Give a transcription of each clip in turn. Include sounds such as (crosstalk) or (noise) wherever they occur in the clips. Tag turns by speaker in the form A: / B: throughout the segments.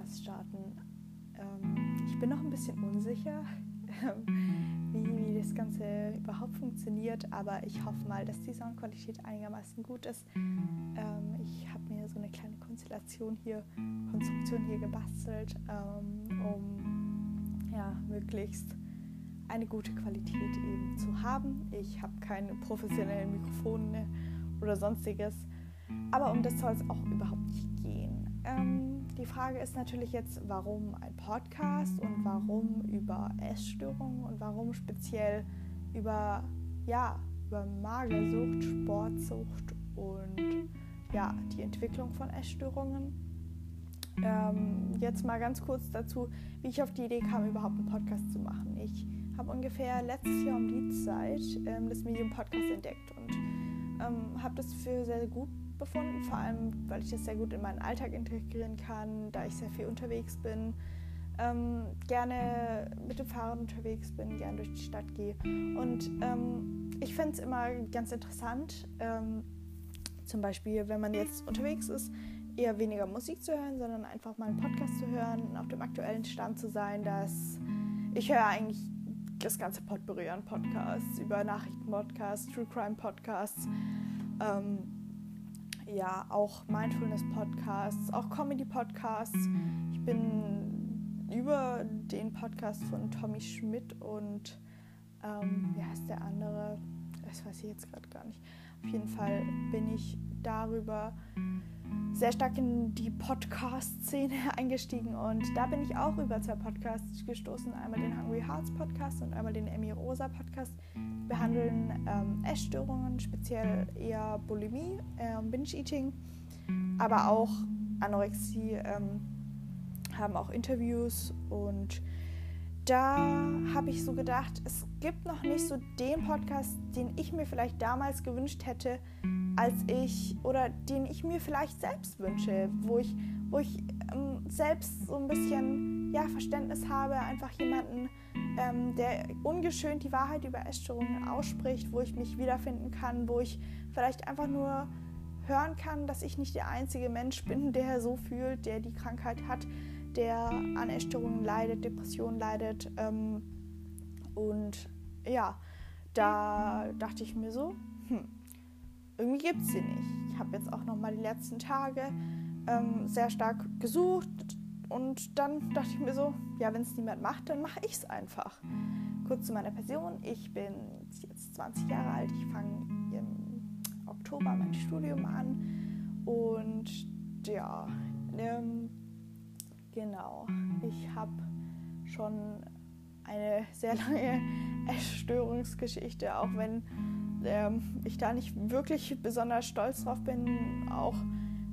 A: Podcast starten. Ähm, ich bin noch ein bisschen unsicher, (laughs) wie, wie das Ganze überhaupt funktioniert, aber ich hoffe mal, dass die Soundqualität einigermaßen gut ist. Ähm, ich habe mir so eine kleine Konstellation hier, Konstruktion hier gebastelt, ähm, um ja, möglichst eine gute Qualität eben zu haben. Ich habe keine professionellen Mikrofone oder sonstiges, aber um das soll es auch überhaupt nicht gehen. Ähm, die Frage ist natürlich jetzt, warum ein Podcast und warum über Essstörungen und warum speziell über, ja, über Magersucht, Sportsucht und ja, die Entwicklung von Essstörungen. Ähm, jetzt mal ganz kurz dazu, wie ich auf die Idee kam, überhaupt einen Podcast zu machen. Ich habe ungefähr letztes Jahr um die Zeit ähm, das Medium Podcast entdeckt und ähm, habe das für sehr, sehr gut befunden, vor allem weil ich das sehr gut in meinen Alltag integrieren kann, da ich sehr viel unterwegs bin, ähm, gerne mit dem Fahrrad unterwegs bin, gerne durch die Stadt gehe. Und ähm, ich finde es immer ganz interessant, ähm, zum Beispiel, wenn man jetzt unterwegs ist, eher weniger Musik zu hören, sondern einfach mal einen Podcast zu hören, auf dem aktuellen Stand zu sein, dass ich höre eigentlich das ganze Potpourri an Podcasts, über Nachrichten-Podcasts, True Crime-Podcasts, ähm, ja, auch Mindfulness-Podcasts, auch Comedy-Podcasts. Ich bin über den Podcast von Tommy Schmidt und ähm, wie heißt der andere? Das weiß ich jetzt gerade gar nicht. Auf jeden Fall bin ich darüber sehr stark in die Podcast-Szene (laughs) eingestiegen und da bin ich auch über zwei Podcasts gestoßen. Einmal den Hungry Hearts Podcast und einmal den Emmy Rosa Podcast. Die behandeln ähm, Essstörungen, speziell eher Bulimie, äh, Binge-Eating, aber auch Anorexie, ähm, haben auch Interviews und da habe ich so gedacht, es gibt noch nicht so den Podcast, den ich mir vielleicht damals gewünscht hätte, als ich oder den ich mir vielleicht selbst wünsche, wo ich, wo ich ähm, selbst so ein bisschen ja, Verständnis habe, einfach jemanden, ähm, der ungeschönt die Wahrheit über Essstörungen ausspricht, wo ich mich wiederfinden kann, wo ich vielleicht einfach nur hören kann, dass ich nicht der einzige Mensch bin, der so fühlt, der die Krankheit hat, der an Essstörungen leidet, Depressionen leidet. Ähm, und ja, da dachte ich mir so, hm, irgendwie gibt es sie nicht. Ich habe jetzt auch noch mal die letzten Tage ähm, sehr stark gesucht und dann dachte ich mir so, ja, wenn es niemand macht, dann mache ich es einfach. Kurz zu meiner Person. Ich bin jetzt 20 Jahre alt. Ich fange im Oktober mein Studium an und ja, ähm, genau. Ich habe schon eine sehr lange (laughs) Essstörungsgeschichte, auch wenn ähm, ich da nicht wirklich besonders stolz drauf bin, auch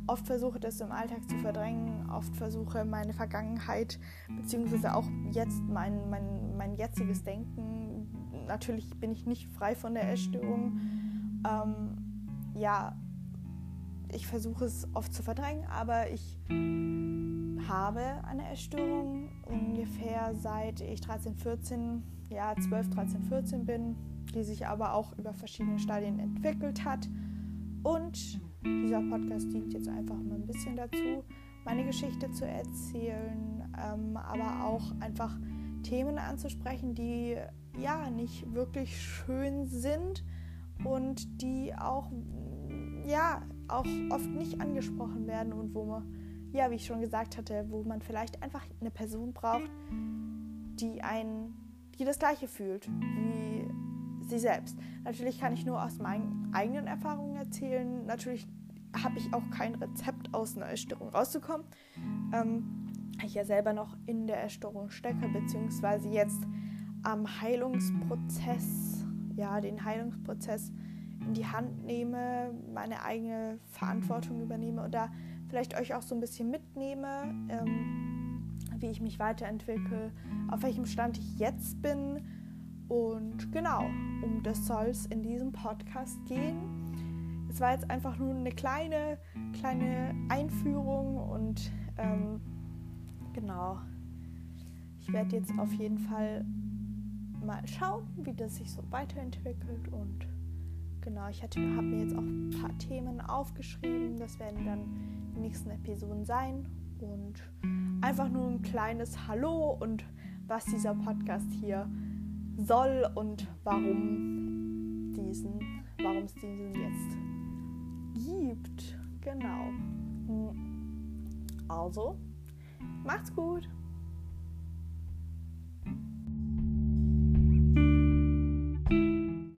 A: oft versuche, das im Alltag zu verdrängen, oft versuche, meine Vergangenheit, beziehungsweise auch jetzt mein, mein, mein jetziges Denken, natürlich bin ich nicht frei von der Essstörung, ähm, ja, ich versuche es oft zu verdrängen, aber ich habe eine Essstörung ungefähr seit ich 13, 14, ja 12, 13, 14 bin die sich aber auch über verschiedene Stadien entwickelt hat. Und dieser Podcast dient jetzt einfach mal ein bisschen dazu, meine Geschichte zu erzählen, ähm, aber auch einfach Themen anzusprechen, die ja nicht wirklich schön sind und die auch ja auch oft nicht angesprochen werden und wo man ja wie ich schon gesagt hatte, wo man vielleicht einfach eine Person braucht, die einen die das gleiche fühlt wie sie selbst. Natürlich kann ich nur aus meinen eigenen Erfahrungen erzählen. Natürlich habe ich auch kein Rezept aus einer Essstörung rauszukommen. Ähm, ich ja selber noch in der Essstörung stecke, beziehungsweise jetzt am Heilungsprozess, ja, den Heilungsprozess in die Hand nehme, meine eigene Verantwortung übernehme da vielleicht euch auch so ein bisschen mitnehme, ähm, wie ich mich weiterentwickle, auf welchem Stand ich jetzt bin und genau, um das soll es in diesem Podcast gehen. Es war jetzt einfach nur eine kleine, kleine Einführung und ähm, genau, ich werde jetzt auf jeden Fall mal schauen, wie das sich so weiterentwickelt und Genau, ich habe mir jetzt auch ein paar Themen aufgeschrieben. Das werden dann die nächsten Episoden sein. Und einfach nur ein kleines Hallo und was dieser Podcast hier soll und warum diesen, warum es diesen jetzt gibt. Genau. Also, macht's gut.